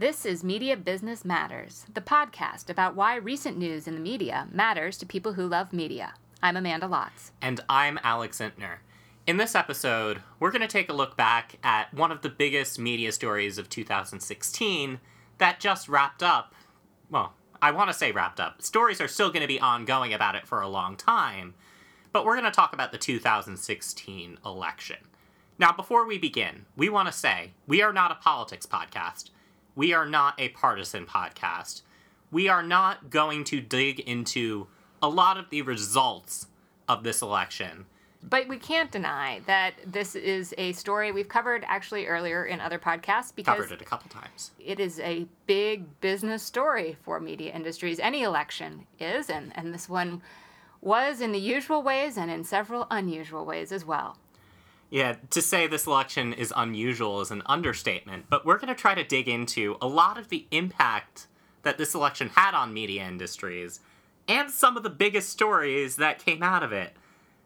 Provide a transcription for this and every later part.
This is Media Business Matters, the podcast about why recent news in the media matters to people who love media. I'm Amanda Lotz. And I'm Alex Zintner. In this episode, we're going to take a look back at one of the biggest media stories of 2016 that just wrapped up. Well, I want to say wrapped up. Stories are still going to be ongoing about it for a long time, but we're going to talk about the 2016 election. Now, before we begin, we want to say we are not a politics podcast. We are not a partisan podcast. We are not going to dig into a lot of the results of this election. But we can't deny that this is a story we've covered actually earlier in other podcasts because Covered it a couple times. it is a big business story for media industries. Any election is, and, and this one was in the usual ways and in several unusual ways as well. Yeah, to say this election is unusual is an understatement, but we're going to try to dig into a lot of the impact that this election had on media industries and some of the biggest stories that came out of it.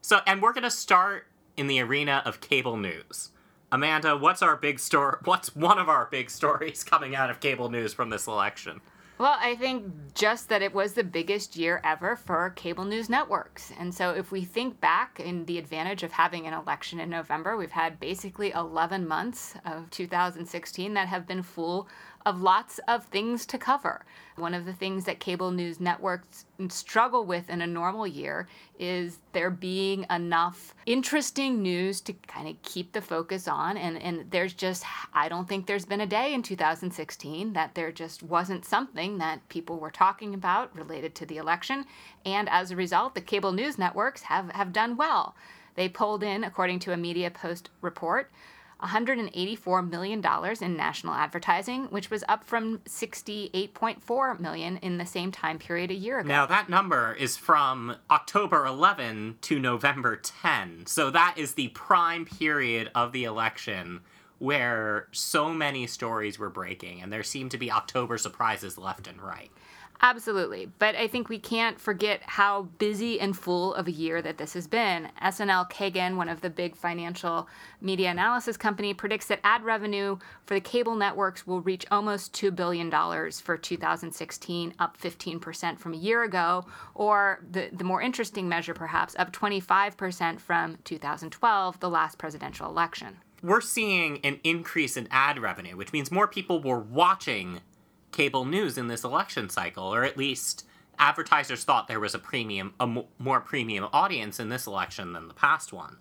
So, and we're going to start in the arena of cable news. Amanda, what's our big story? What's one of our big stories coming out of cable news from this election? Well, I think just that it was the biggest year ever for cable news networks. And so if we think back in the advantage of having an election in November, we've had basically 11 months of 2016 that have been full of lots of things to cover. One of the things that cable news networks struggle with in a normal year is there being enough interesting news to kind of keep the focus on. And, and there's just, I don't think there's been a day in 2016 that there just wasn't something that people were talking about related to the election. And as a result, the cable news networks have, have done well. They pulled in, according to a Media Post report, $184 million in national advertising, which was up from 68.4 million in the same time period a year ago. Now, that number is from October 11 to November 10. So that is the prime period of the election where so many stories were breaking, and there seemed to be October surprises left and right. Absolutely. But I think we can't forget how busy and full of a year that this has been. SNL Kagan, one of the big financial media analysis company, predicts that ad revenue for the cable networks will reach almost $2 billion for 2016, up 15% from a year ago, or the, the more interesting measure perhaps, up 25% from 2012, the last presidential election. We're seeing an increase in ad revenue, which means more people were watching cable news in this election cycle, or at least advertisers thought there was a premium, a more premium audience in this election than the past one.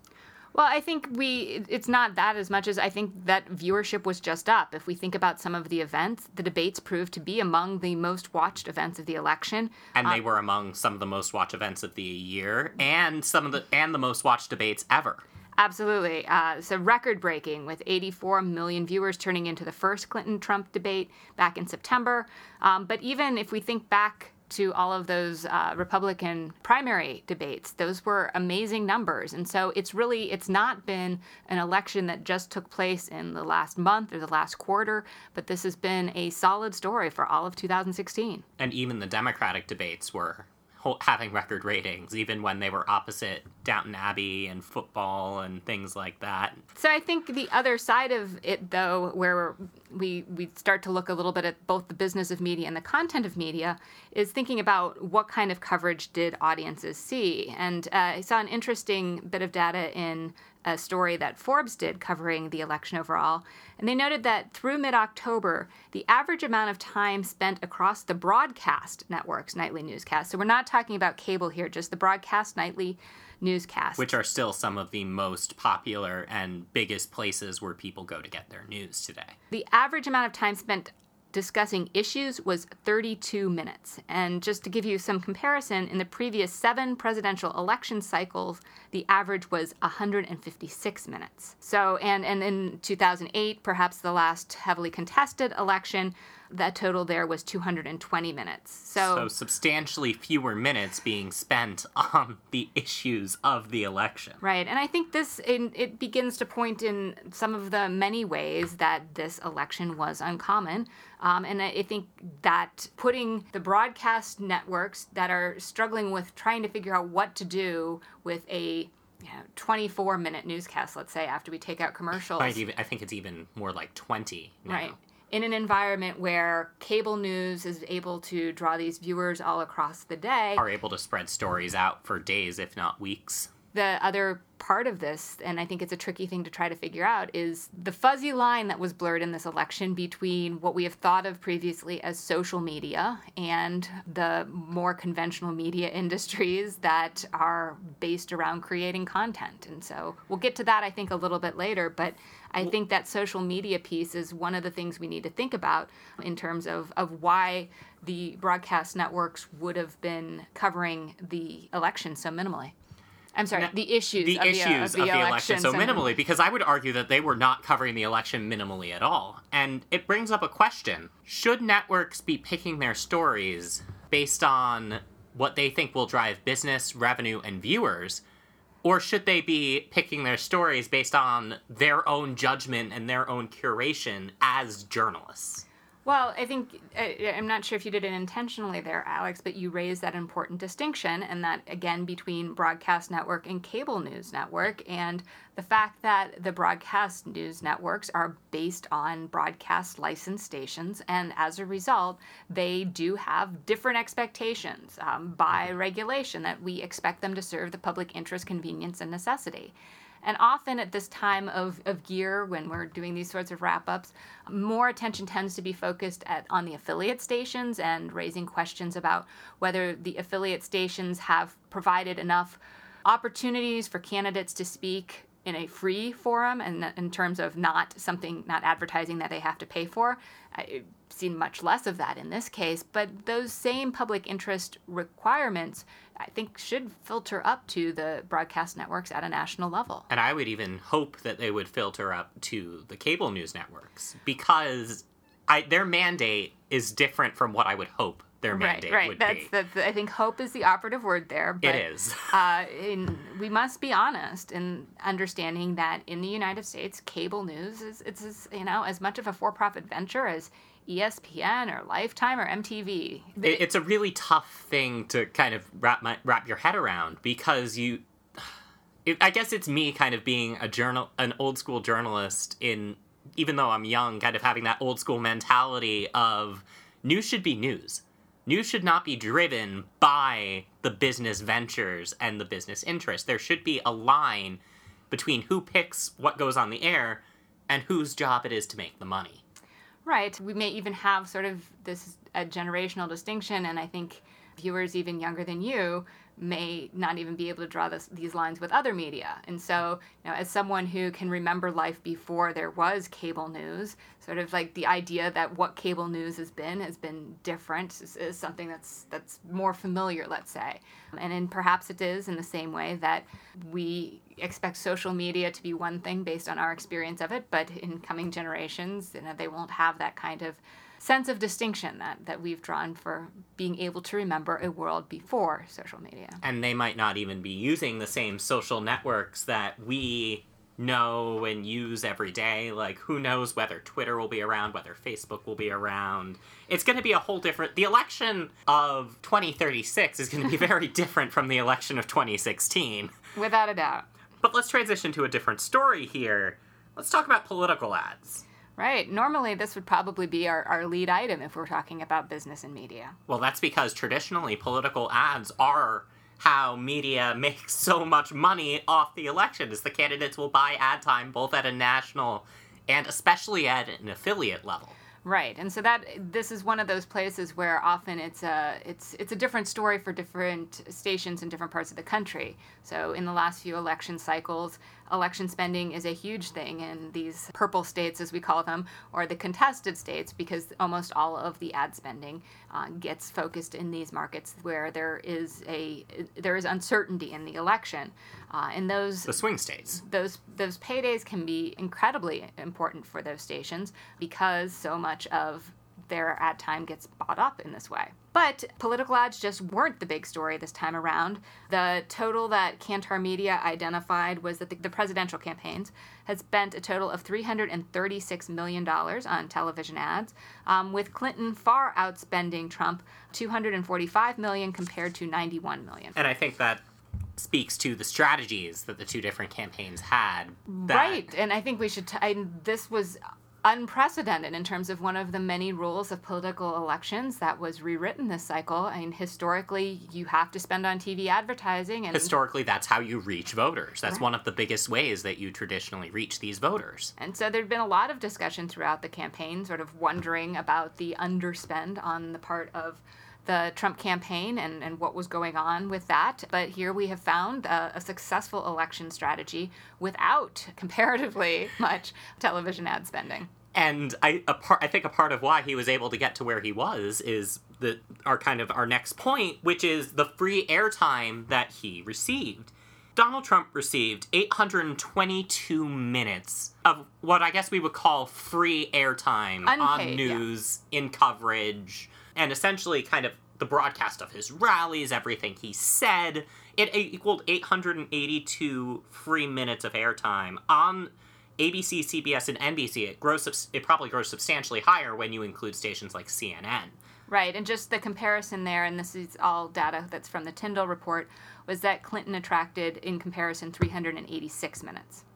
Well, I think we, it's not that as much as I think that viewership was just up. If we think about some of the events, the debates proved to be among the most watched events of the election. And they uh, were among some of the most watched events of the year and some of the and the most watched debates ever. Absolutely. Uh, so record breaking with 84 million viewers turning into the first Clinton Trump debate back in September. Um, but even if we think back to all of those uh, Republican primary debates, those were amazing numbers. And so it's really, it's not been an election that just took place in the last month or the last quarter, but this has been a solid story for all of 2016. And even the Democratic debates were having record ratings, even when they were opposite Downton Abbey and football and things like that. So I think the other side of it, though, where we we start to look a little bit at both the business of media and the content of media, is thinking about what kind of coverage did audiences see. And uh, I saw an interesting bit of data in a story that Forbes did covering the election overall. And they noted that through mid October, the average amount of time spent across the broadcast networks' nightly newscasts, so we're not talking about cable here, just the broadcast nightly newscasts. Which are still some of the most popular and biggest places where people go to get their news today. The average amount of time spent discussing issues was 32 minutes. And just to give you some comparison, in the previous seven presidential election cycles, the average was 156 minutes. So, and, and in 2008, perhaps the last heavily contested election, that total there was 220 minutes. So, So substantially fewer minutes being spent on the issues of the election. Right, and I think this in, it begins to point in some of the many ways that this election was uncommon, um, and I I think that putting the broadcast networks that are struggling with trying to figure out what to do with a you know, 24 minute newscast, let's say, after we take out commercials, even, I think it's even more like 20 now. right? In an environment where cable news is able to draw these viewers all across the day, Are able to spread stories out for days, if not weeks. The other part of this, and I think it's a tricky thing to try to figure out, is the fuzzy line that was blurred in this election between what we have thought of previously as social media and the more conventional media industries that are based around creating content. And so we'll get to that, I think, a little bit later, but I think that social media piece is one of the things we need to think about in terms of, of why the broadcast networks would have been covering the election so minimally. I'm sorry, Now, the issues the of issues the, uh, of the, the election election so minimally because I would argue that they were not covering the election minimally at all. And it brings up a question. Should networks be picking their stories based on what they think will drive business, revenue, and viewers? Or should they be picking their stories based on their own judgment and their own curation as journalists? Well, I think I, I'm not sure if you did it intentionally there, Alex, but you raised that important distinction, and that again between broadcast network and cable news network, and the fact that the broadcast news networks are based on broadcast license stations, and as a result, they do have different expectations um, by regulation that we expect them to serve the public interest, convenience, and necessity. And often at this time of, of year, when we're doing these sorts of wrap ups, more attention tends to be focused at, on the affiliate stations and raising questions about whether the affiliate stations have provided enough opportunities for candidates to speak in a free forum and in terms of not something, not advertising that they have to pay for. I've seen much less of that in this case, but those same public interest requirements, I think, should filter up to the broadcast networks at a national level. And I would even hope that they would filter up to the cable news networks because I, their mandate is different from what I would hope their mandate right, right. would That's, be. that's, I think hope is the operative word there. But, it is. Uh, in, we must be honest in understanding that in the United States, cable news is it's as, you know as much of a for-profit venture as ESPN or Lifetime or MTV. It, it's a really tough thing to kind of wrap my, wrap your head around because you. It, I guess it's me kind of being a journal, an old school journalist. In even though I'm young, kind of having that old school mentality of news should be news. News should not be driven by the business ventures and the business interests. There should be a line between who picks what goes on the air and whose job it is to make the money. Right. We may even have sort of this a generational distinction, and I think viewers even younger than you may not even be able to draw this, these lines with other media. And so, you know, as someone who can remember life before there was cable news, sort of like the idea that what cable news has been has been different is, is something that's that's more familiar, let's say. And then perhaps it is in the same way that we expect social media to be one thing based on our experience of it, but in coming generations, you know, they won't have that kind of sense of distinction that, that we've drawn for being able to remember a world before social media. and they might not even be using the same social networks that we know and use every day. Like, who knows whether Twitter will be around, whether Facebook will be around. It's going to be a whole different. The election of 2036 is going to be very different from the election of 2016. Without a doubt. But let's transition to a different story here. Let's talk about political ads. Right. Normally, this would probably be our, our lead item if we're talking about business and media. Well, that's because traditionally political ads are how media makes so much money off the election is the candidates will buy ad time both at a national and especially at an affiliate level. Right, and so that this is one of those places where often it's a it's it's a different story for different stations in different parts of the country. So in the last few election cycles, election spending is a huge thing in these purple states, as we call them, or the contested states, because almost all of the ad spending uh, gets focused in these markets where there is a there is uncertainty in the election, uh, and those The swing states. those those paydays can be incredibly important for those stations because so much of their ad time gets bought up in this way. But political ads just weren't the big story this time around. The total that Kantar Media identified was that the, the presidential campaigns had spent a total of $336 million on television ads, um, with Clinton far outspending Trump 245 million compared to 91 million. And I think that speaks to the strategies that the two different campaigns had. That, Right, and I think we should. T- I, this was unprecedented in terms of one of the many rules of political elections that was rewritten this cycle. I mean, historically, you have to spend on TV advertising, and Historically, that's how you reach voters. That's one of the biggest ways that you traditionally reach these voters. And so there'd been a lot of discussion throughout the campaign, sort of wondering about the underspend on the part of the Trump campaign and, and what was going on with that. But here we have found a, a successful election strategy without comparatively much television ad spending. And I, a part, I think a part of why he was able to get to where he was is the our kind of our next point, which is the free airtime that he received. Donald Trump received 822 minutes of what I guess we would call free airtime on Unpaid, yeah. news, in coverage, and essentially kind of the broadcast of his rallies, everything he said. It equaled 882 free minutes of airtime on ABC, CBS, and NBC. It grows. It probably grows substantially higher when you include stations like CNN. Right, and just the comparison there, and this is all data that's from the Tyndall report, was that Clinton attracted, in comparison, 386 minutes.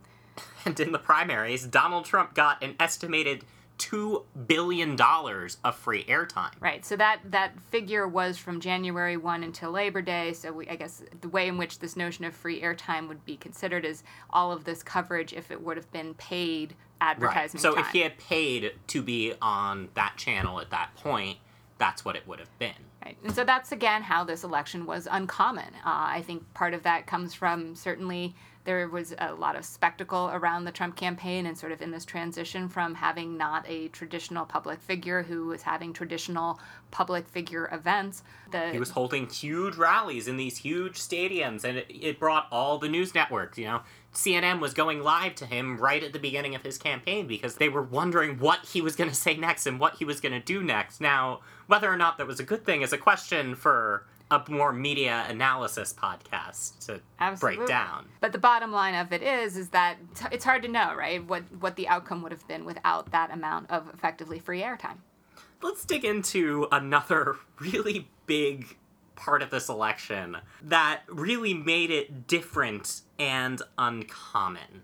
And in the primaries, Donald Trump got an estimated two billion dollars of free airtime. Right, so that that figure was from January 1 until Labor Day. So we, I guess the way in which this notion of free airtime would be considered is all of this coverage if it would have been paid advertising Right. So time. if he had paid to be on that channel at that point, that's what it would have been. Right. And so that's again how this election was uncommon. Uh, I think part of that comes from certainly there was a lot of spectacle around the Trump campaign and sort of in this transition from having not a traditional public figure who was having traditional public figure events. The, He was holding huge rallies in these huge stadiums, and it, it brought all the news networks. You know, CNN was going live to him right at the beginning of his campaign because they were wondering what he was going to say next and what he was going to do next. Now, whether or not that was a good thing is a question for a more media analysis podcast to Absolutely. break down. But the bottom line of it is, is that t- it's hard to know, right? What what the outcome would have been without that amount of effectively free airtime. Let's dig into another really big part of this election that really made it different and uncommon.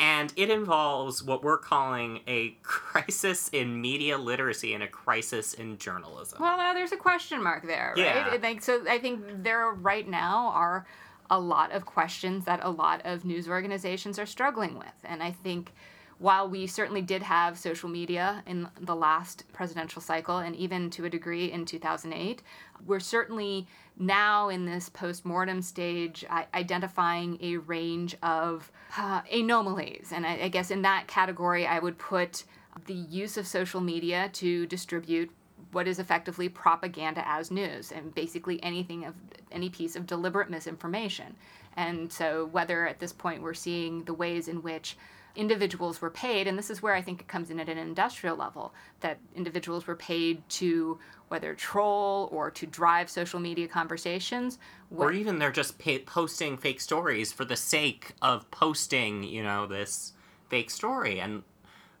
And it involves what we're calling a crisis in media literacy and a crisis in journalism. Well, now there's a question mark there, right? Yeah. So I think there right now are a lot of questions that a lot of news organizations are struggling with, and I think. While we certainly did have social media in the last presidential cycle, and even to a degree in 2008, we're certainly now in this post-mortem stage identifying a range of uh, anomalies. And I, I guess in that category, I would put the use of social media to distribute what is effectively propaganda as news and basically anything of any piece of deliberate misinformation. And so whether at this point we're seeing the ways in which individuals were paid, and this is where I think it comes in at an industrial level, that individuals were paid to whether troll or to drive social media conversations. or even they're just pa- posting fake stories for the sake of posting, you know, this fake story. And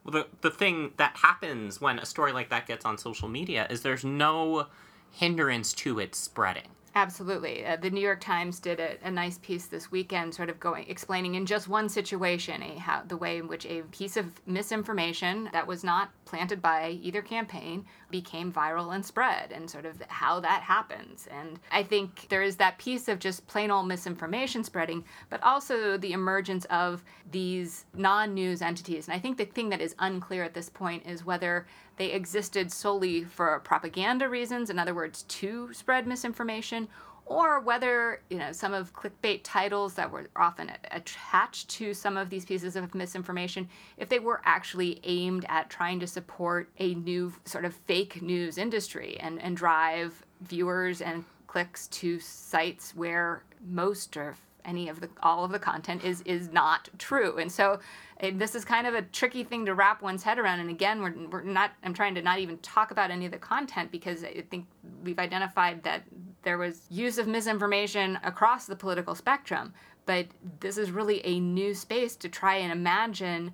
the the thing that happens when a story like that gets on social media is there's no hindrance to it spreading. Absolutely. Uh, the New York Times did a, a nice piece this weekend, sort of going explaining in just one situation a, how the way in which a piece of misinformation that was not planted by either campaign became viral and spread, and sort of how that happens. And I think there is that piece of just plain old misinformation spreading, but also the emergence of these non-news entities. And I think the thing that is unclear at this point is whether they existed solely for propaganda reasons, in other words, to spread misinformation, or whether you know some of clickbait titles that were often attached to some of these pieces of misinformation, if they were actually aimed at trying to support a new sort of fake news industry and, and drive viewers and clicks to sites where most or any of the all of the content is is not true. And so and this is kind of a tricky thing to wrap one's head around. And again we're, we're not i'm trying to not even talk about any of the content because i think we've identified that there was use of misinformation across the political spectrum. But this is really a new space to try and imagine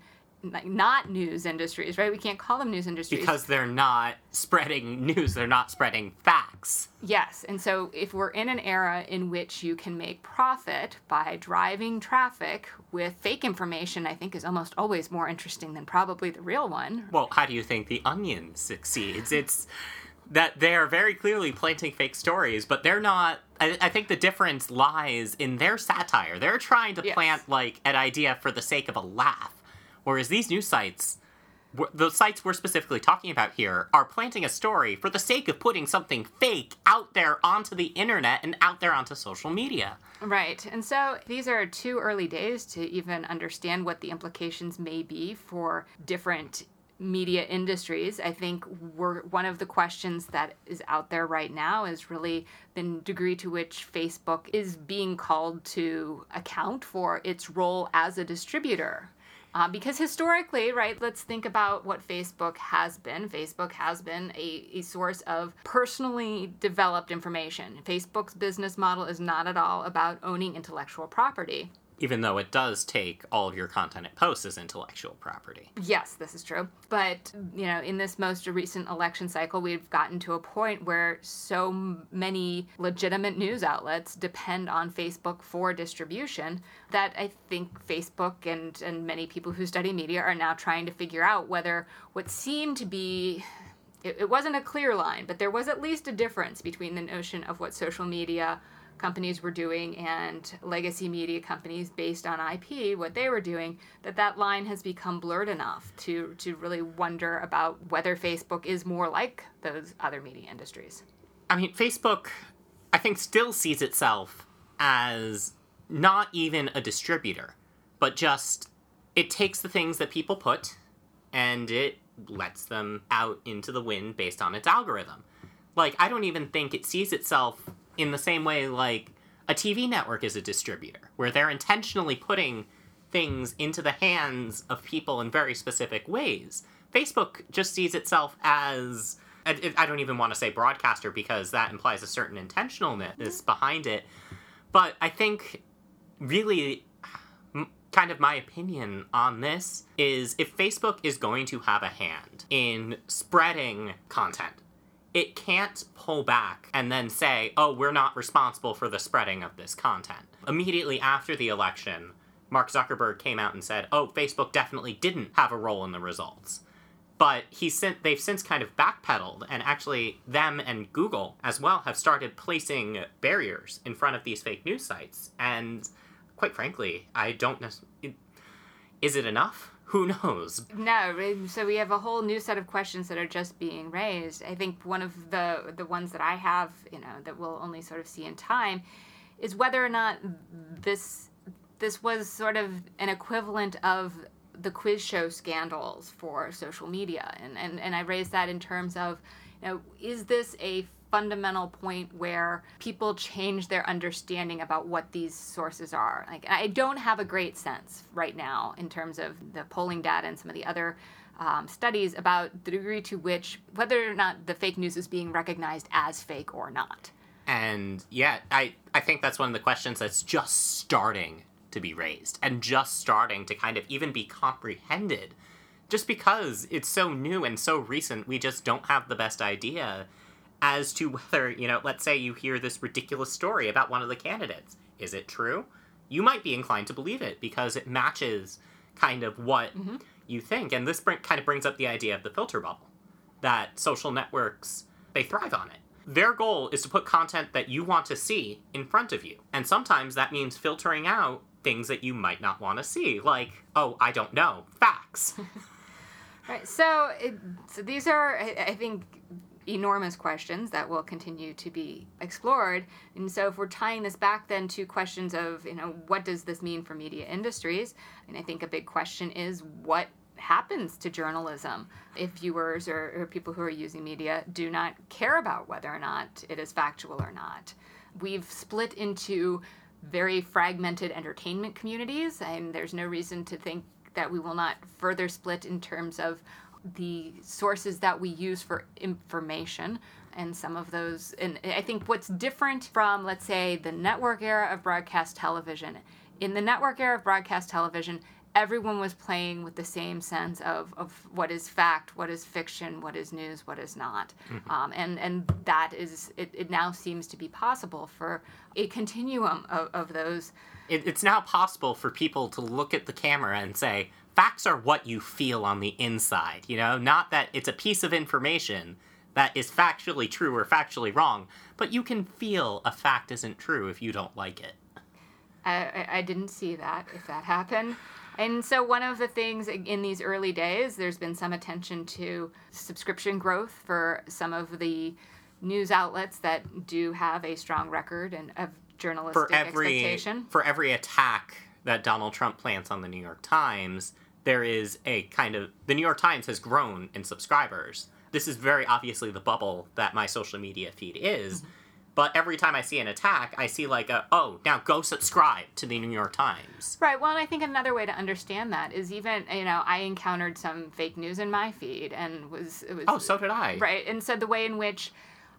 like, not news industries, right? We can't call them news industries because they're not spreading news, they're not spreading facts. Yes, and so if we're in an era in which you can make profit by driving traffic with fake information, I think is almost always more interesting than probably the real one. Well, how do you think the Onion succeeds? It's that they are very clearly planting fake stories, but they're not. I, I think the difference lies in their satire. They're trying to Yes. plant like an idea for the sake of a laugh, whereas these news sites, the sites we're specifically talking about here, are planting a story for the sake of putting something fake out there onto the internet and out there onto social media. Right, and so these are too early days to even understand what the implications may be for different media industries. I think we're, one of the questions that is out there right now is really the degree to which Facebook is being called to account for its role as a distributor. Uh, because historically, right, let's think about what Facebook has been. Facebook has been a, a source of personally developed information. Facebook's business model is not at all about owning intellectual property. Even though it does take all of your content it posts as intellectual property. Yes, this is true. But, you know, in this most recent election cycle, we've gotten to a point where so many legitimate news outlets depend on Facebook for distribution that I think Facebook and, and many people who study media are now trying to figure out whether what seemed to be. It, it wasn't a clear line, but there was at least a difference between the notion of what social media companies were doing and legacy media companies based on IP what they were doing that that line has become blurred enough to to really wonder about whether Facebook is more like those other media industries. I mean, Facebook, I think, still sees itself as not even a distributor, but just it takes the things that people put and it lets them out into the wind based on its algorithm. Like, I don't even think it sees itself in the same way like a TV network is a distributor, where they're intentionally putting things into the hands of people in very specific ways. Facebook just sees itself as I, don't even want to say broadcaster because that implies a certain intentionalness mm-hmm. behind it. But I think really kind of my opinion on this is if Facebook is going to have a hand in spreading content, it can't pull back and then say, oh, we're not responsible for the spreading of this content. Immediately after the election, Mark Zuckerberg came out and said, oh, Facebook definitely didn't have a role in the results. But he sent, they've since kind of backpedaled, and actually, them and Google as well have started placing barriers in front of these fake news sites. And quite frankly, I don't know. Is it enough? Who knows? No, so we have a whole new set of questions that are just being raised. I think one of the the ones that I have, you know, that we'll only sort of see in time, is whether or not this this was sort of an equivalent of the quiz show scandals for social media, and and and I raise that in terms of, you know, is this a fundamental point where people change their understanding about what these sources are. Like I don't have a great sense right now in terms of the polling data and some of the other um, studies about the degree to which whether or not the fake news is being recognized as fake or not. And yeah, I, I think that's one of the questions that's just starting to be raised and just starting to kind of even be comprehended. Just because it's so new and so recent, we just don't have the best idea as to whether, you know, let's say you hear this ridiculous story about one of the candidates. Is it true? You might be inclined to believe it because it matches kind of what mm-hmm. you think. And this bring, kind of brings up the idea of the filter bubble that social networks, they thrive on it. Their goal is to put content that you want to see in front of you. And sometimes that means filtering out things that you might not want to see, like, oh, I don't know, facts. Right. So, it, so these are, I, I think, enormous questions that will continue to be explored. And so, if we're tying this back then to questions of, you know, what does this mean for media industries? And I think a big question is what happens to journalism if viewers or, or people who are using media do not care about whether or not it is factual or not. We've split into very fragmented entertainment communities, and there's no reason to think that we will not further split in terms of the sources that we use for information and some of those and i think what's different from let's say the network era of broadcast television in the network era of broadcast television everyone was playing with the same sense of, of what is fact, what is fiction, what is news, what is not. Mm-hmm. Um, and, and that is, it, it now seems to be possible for a continuum of, of those. It, it's now possible for people to look at the camera and say, facts are what you feel on the inside, you know? Not that it's a piece of information that is factually true or factually wrong, but you can feel a fact isn't true if you don't like it. I, I didn't see that if that happened. And so, one of the things in these early days, there's been some attention to subscription growth for some of the news outlets that do have a strong record and of journalistic for every, expectation. For every attack that Donald Trump plants on the New York Times, there is a kind of. The New York Times has grown in subscribers. This is very obviously the bubble that my social media feed is. Mm-hmm but every time I see an attack, I see like a oh now go subscribe to the New York Times. Right. Well, and I think another way to understand that is even you know I encountered some fake news in my feed and was it was oh so did I right and so the way in which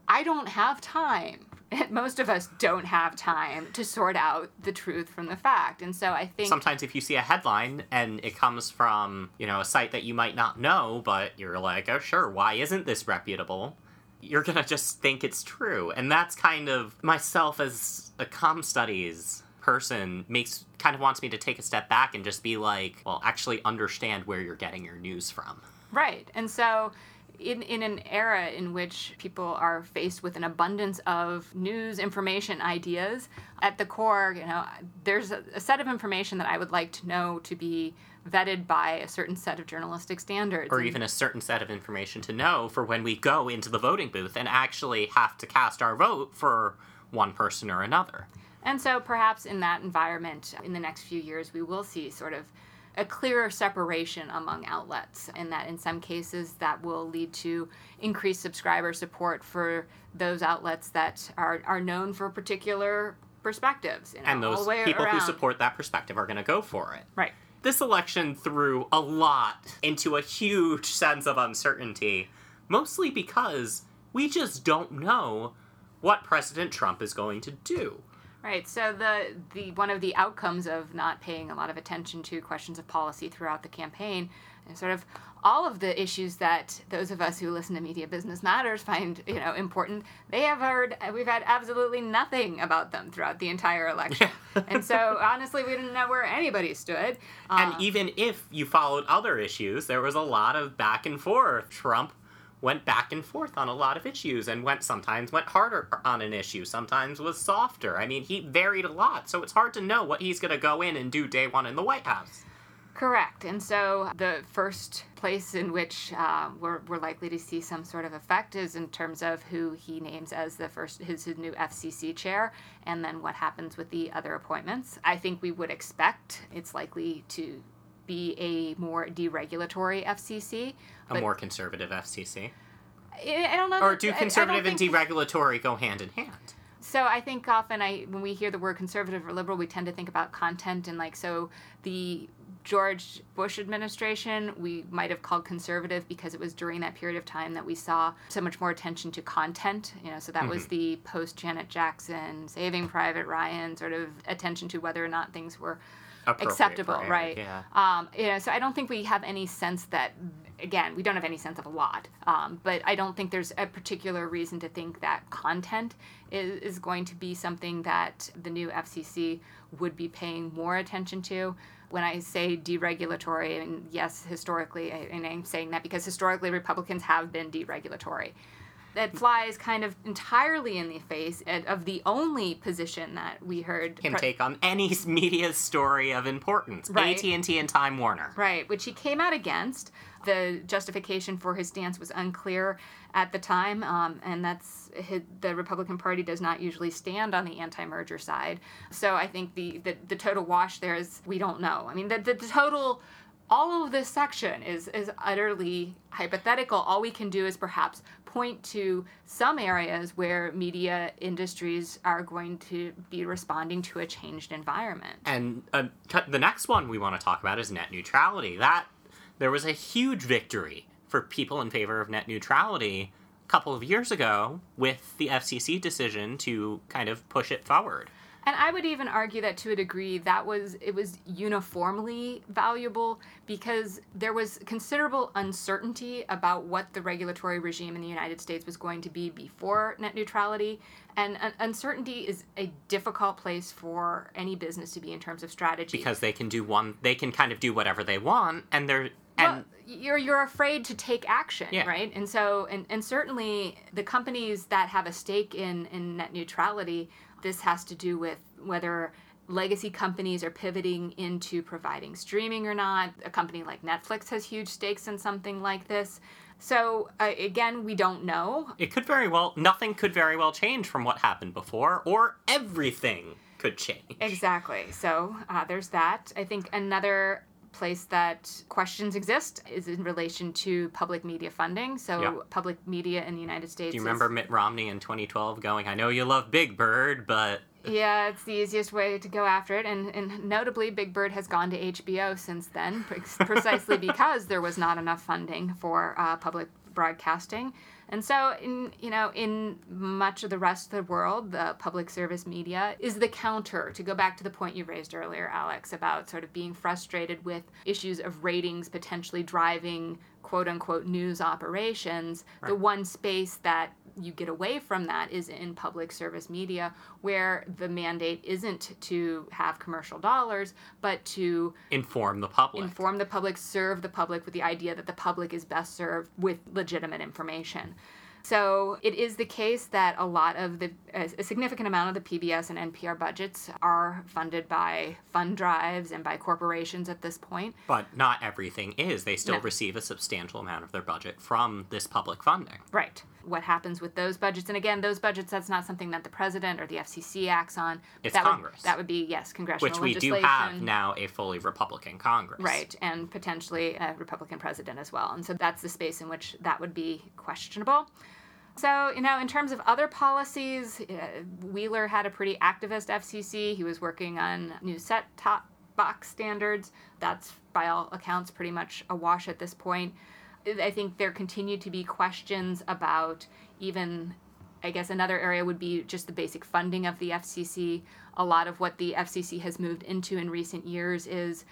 I don't have time. Most of us don't have time to sort out the truth from the fact. And so I think sometimes if you see a headline and it comes from, you know, a site that you might not know, but you're like, "Oh, sure, why isn't this reputable?" you're gonna just think it's true. And that's kind of myself as a com studies person makes kind of wants me to take a step back and just be like, well, actually understand where you're getting your news from. Right. And so in, in an era in which people are faced with an abundance of news, information, ideas, at the core, you know, there's a, a set of information that I would like to know to be vetted by a certain set of journalistic standards. Or and, even a certain set of information to know for when we go into the voting booth and actually have to cast our vote for one person or another. And so perhaps in that environment, in the next few years, we will see sort of a clearer separation among outlets, and that in some cases that will lead to increased subscriber support for those outlets that are, are known for particular perspectives. You know, and those people around. who support that perspective are going to go for it. Right. This election threw a lot into a huge sense of uncertainty, mostly because we just don't know what President Trump is going to do. Right. So the the one of the outcomes of not paying a lot of attention to questions of policy throughout the campaign and sort of all of the issues that those of us who listen to Media Business Matters find, you know, important. They have heard we've had absolutely nothing about them throughout the entire election, and so honestly, we didn't know where anybody stood. And uh, even if you followed other issues, there was a lot of back and forth. Trump went back and forth on a lot of issues and went sometimes went harder on an issue, sometimes was softer. I mean, he varied a lot, so it's hard to know what he's going to go in and do day one in the White House. Correct. And so the first place in which uh, we're, we're likely to see some sort of effect is in terms of who he names as the first his, his new FCC chair, and then what happens with the other appointments. I think we would expect it's likely to be a more deregulatory FCC. A more conservative FCC? I don't know. Or do conservative and deregulatory go hand in hand? So I think often I when we hear the word conservative or liberal, we tend to think about content and like so the George Bush administration, we might have called conservative because it was during that period of time that we saw so much more attention to content. You know, so that mm-hmm. was the post Janet Jackson, Saving Private Ryan sort of attention to whether or not things were acceptable, right? Yeah. Um, you know, so I don't think we have any sense that. Again, we don't have any sense of a lot, um, but I don't think there's a particular reason to think that content is, is going to be something that the new FCC would be paying more attention to when I say deregulatory, and yes, historically, and I'm saying that because historically Republicans have been deregulatory that flies kind of entirely in the face of the only position that we heard can pre- take on any media story of importance. Right. AT&T and Time Warner. Right, which he came out against. The justification for his stance was unclear at the time, um, and that's his, the Republican Party does not usually stand on the anti-merger side. So I think the the, the total wash there is we don't know. I mean, the, the, the total all of this section is is utterly hypothetical. All we can do is perhaps point to some areas where media industries are going to be responding to a changed environment. And uh, the next one we want to talk about is net neutrality. That there was a huge victory for people in favor of net neutrality a couple of years ago with the FCC decision to kind of push it forward. And I would even argue that to a degree that was it was uniformly valuable because there was considerable uncertainty about what the regulatory regime in the United States was going to be before net neutrality. And uh, uncertainty is a difficult place for any business to be in terms of strategy. Because they can do one, they can kind of do whatever they want, and they're and well, you're you're afraid to take action, Yeah. right? And so and, and certainly the companies that have a stake in in net neutrality, this has to do with whether legacy companies are pivoting into providing streaming or not. A company like Netflix has huge stakes in something like this. So uh, again, we don't know. it could very well, nothing could very well change from what happened before, or everything could change. Exactly. So uh, there's that. I think another place that questions exist is in relation to public media funding. So Yeah. public media in the United States. Do you is- remember Mitt Romney in 2012 going, I know you love Big Bird, but Yeah, it's the easiest way to go after it, and, and notably, Big Bird has gone to HBO since then, precisely because there was not enough funding for uh, public broadcasting. And so, in you know, in much of the rest of the world, the public service media is the counter. To go back to the point you raised earlier, Alex, about sort of being frustrated with issues of ratings potentially driving quote unquote news operations. The one space that you get away from that is in public service media where the mandate isn't to have commercial dollars but to inform the public. inform the public serve the public with the idea that the public is best served with legitimate information so it is the case that a lot of the a significant amount of the PBS and NPR budgets are funded by fund drives and by corporations at this point. but not everything is. They still No. receive a substantial amount of their budget from this public funding. Right. What happens with those budgets? And again, those budgets, that's not something that the president or the FCC acts on. It's that Congress. Would, that would be, yes, congressional Which we do have now a fully Republican Congress. Right, and potentially a Republican president as well. And so that's the space in which that would be questionable. So, you know, in terms of other policies, uh, Wheeler had a pretty activist FCC. He was working on new set top box standards. That's, by all accounts, pretty much a wash at this point. I think there continue to be questions about even I guess another area would be just the basic funding of the FCC. A lot of what the FCC has moved into in recent years is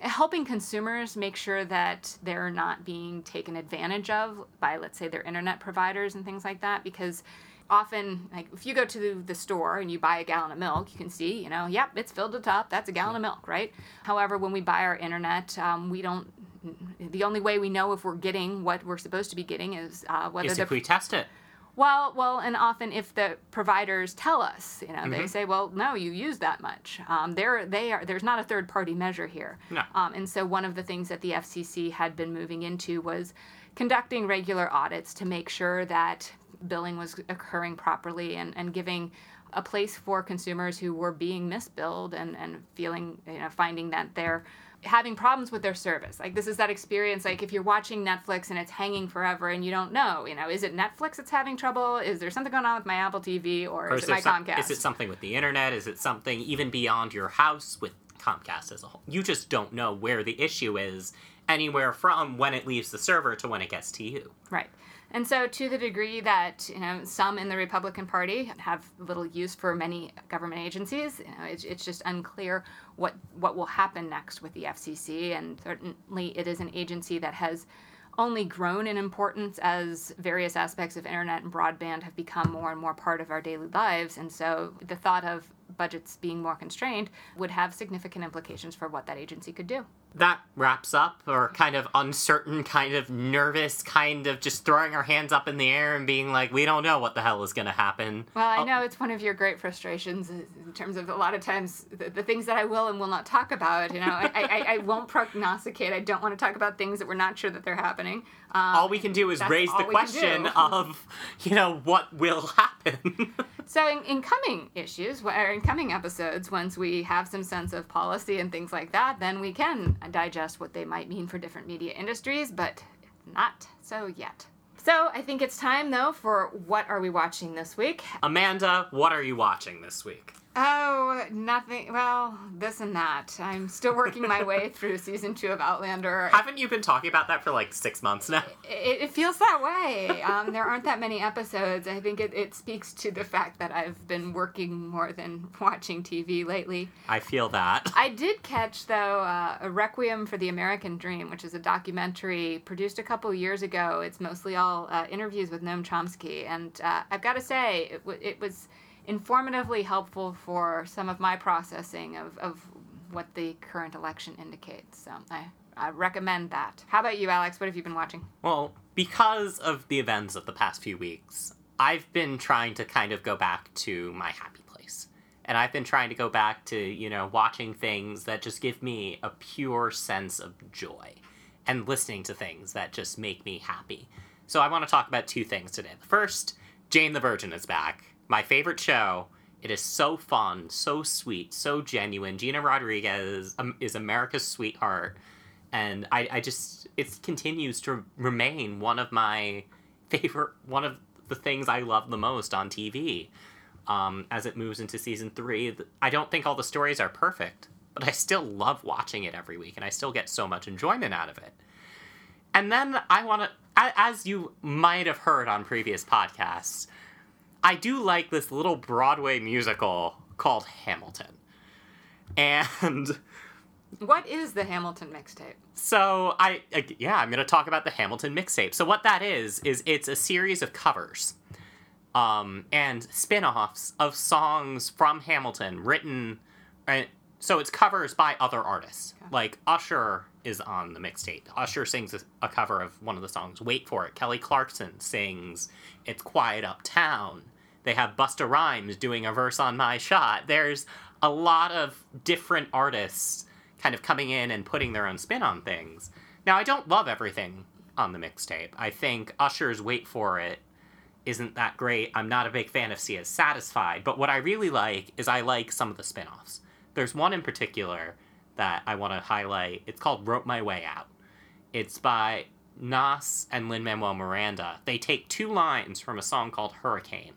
helping consumers make sure that they're not being taken advantage of by, let's say, their internet providers and things like that. Because often, like if you go to the store and you buy a gallon of milk, you can see, you know, yep, it's filled to the top. That's a gallon of milk, right? However, when we buy our internet, um, we don't. The only way we know if we're getting what we're supposed to be getting is uh, whether Is if we test it. well, well, and often if the providers tell us, you know, they Mm-hmm. say, "Well, no, you use that much." Um, there, they are. There's not a third-party measure here. No. Um, and so one of the things that the FCC had been moving into was conducting regular audits to make sure that billing was occurring properly and, and giving a place for consumers who were being misbilled and, and feeling, you know, finding that they're having problems with their service. Like this is that experience like if you're watching Netflix and it's hanging forever and you don't know, you know, is it Netflix that's having trouble? Is there something going on with my Apple TV or, Or is, is, it my some- Comcast? is it something with the internet? Is it something even beyond your house with Comcast as a whole? You just don't know where the issue is anywhere from when it leaves the server to when it gets to you. Right. And so, to the degree that you know some in the Republican Party have little use for many government agencies, you know, it's, it's just unclear what what will happen next with the FCC. And certainly, it is an agency that has only grown in importance as various aspects of internet and broadband have become more and more part of our daily lives. And so, the thought of budgets being more constrained would have significant implications for what that agency could do. That wraps up, or kind of uncertain, kind of nervous, kind of just throwing our hands up in the air and being like, we don't know what the hell is going to happen. Well, I Oh, know it's one of your great frustrations in terms of a lot of times the, the things that I will and will not talk about. You know, I, I, I won't prognosticate. I don't want to talk about things that we're not sure that they're happening. Um, All we can do is raise the question of, you know, what will happen. so in, in coming issues or in coming episodes, once we have some sense of policy and things like that, then we can digest what they might mean for different media industries, but not so yet. So I think it's time though for what are we watching this week? Amanda, what are you watching this week? Oh, nothing. Well, this and that. I'm still working my way through season two of Outlander. Haven't you been talking about that for like six months now? It, it feels that way. Um, there aren't that many episodes. I think it, it speaks to the fact that I've been working more than watching TV lately. I feel that. I did catch, though, uh, a Requiem for the American Dream, which is a documentary produced a couple years ago. It's mostly all uh, interviews with Noam Chomsky. And uh, I've got to say, it, w- it was informatively helpful for some of my processing of, of what the current election indicates. So I, I recommend that. How about you, Alex? What have you been watching? Well, because of the events of the past few weeks, I've been trying to kind of go back to my happy place. And I've been trying to go back to, you know, watching things that just give me a pure sense of joy and listening to things that just make me happy. So I want to talk about two things today. The first, Jane the Virgin is back. My favorite show. It is so fun, so sweet, so genuine. Gina Rodriguez is America's sweetheart and I, I just it continues to remain one of my favorite one of the things I love the most on TV. Um, as it moves into season three, I don't think all the stories are perfect, but I still love watching it every week, and I still get so much enjoyment out of it. And then I want to, as you might have heard on previous podcasts, I do like this little Broadway musical called Hamilton, and. What is the Hamilton mixtape? So I uh, yeah, I'm going to talk about the Hamilton mixtape. So what that is is it's a series of covers um and spin-offs of songs from Hamilton written uh, so it's covers by other artists. Okay. Like Usher is on the mixtape. Usher sings a, a cover of one of the songs. Wait for it. Kelly Clarkson sings It's Quiet Uptown. They have Busta Rhymes doing a verse on My Shot. There's a lot of different artists kind of coming in and putting their own spin on things. Now, I don't love everything on the mixtape. I think Usher's Wait For It isn't that great. I'm not a big fan of Sia Satisfied, but what I really like is I like some of the spin offs. There's one in particular that I want to highlight. It's called Wrote My Way Out. It's by Nas and Lin Manuel Miranda. They take two lines from a song called Hurricane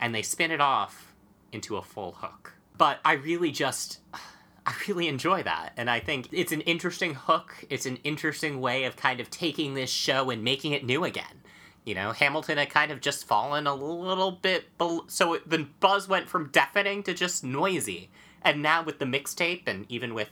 and they spin it off into a full hook. But I really just. I really enjoy that. And I think it's an interesting hook. It's an interesting way of kind of taking this show and making it new again. You know, Hamilton had kind of just fallen a little bit. Be- so it, the buzz went from deafening to just noisy. And now with the mixtape and even with,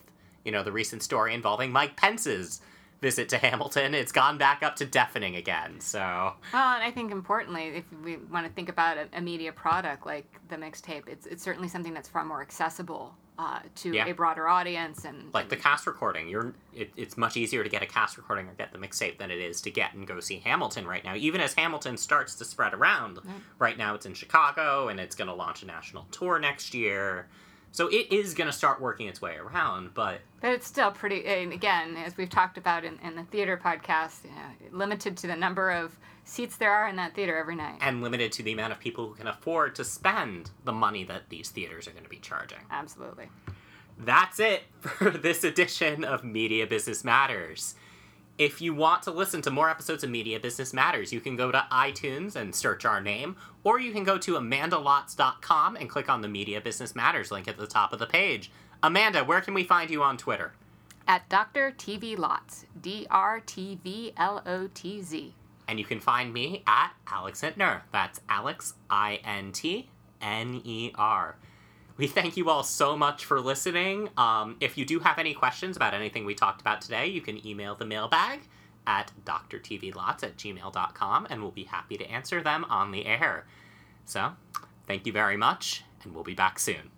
you know, the recent story involving Mike Pence's visit to Hamilton, it's gone back up to deafening again. So. Well, and I think importantly, if we want to think about a, a media product like the mixtape, it's, it's certainly something that's far more accessible uh, to Yeah. a broader audience and like the cast recording you're it, it's much easier to get a cast recording or get the mixtape than it is to get and go see hamilton right now even as hamilton starts to spread around right now it's in chicago and it's going to launch a national tour next year so it is going to start working its way around but But it's still pretty, and again, as we've talked about in, in the theater podcast, you know, limited to the number of seats there are in that theater every night. and limited to the amount of people who can afford to spend the money that these theaters are going to be charging Absolutely. That's it for this edition of Media Business Matters. If you want to listen to more episodes of Media Business Matters, you can go to iTunes and search our name, or you can go to amandalotz.com and click on the Media Business Matters link at the top of the page. Amanda, where can we find you on Twitter? At Dr. TV Lotz, D R T V L O T Z. And you can find me at Alex Intner. That's Alex, I N T N E R. We thank you all so much for listening. Um, if you do have any questions about anything we talked about today, you can email the mailbag at drtvlotz at gmail.com and we'll be happy to answer them on the air. So, thank you very much, and we'll be back soon.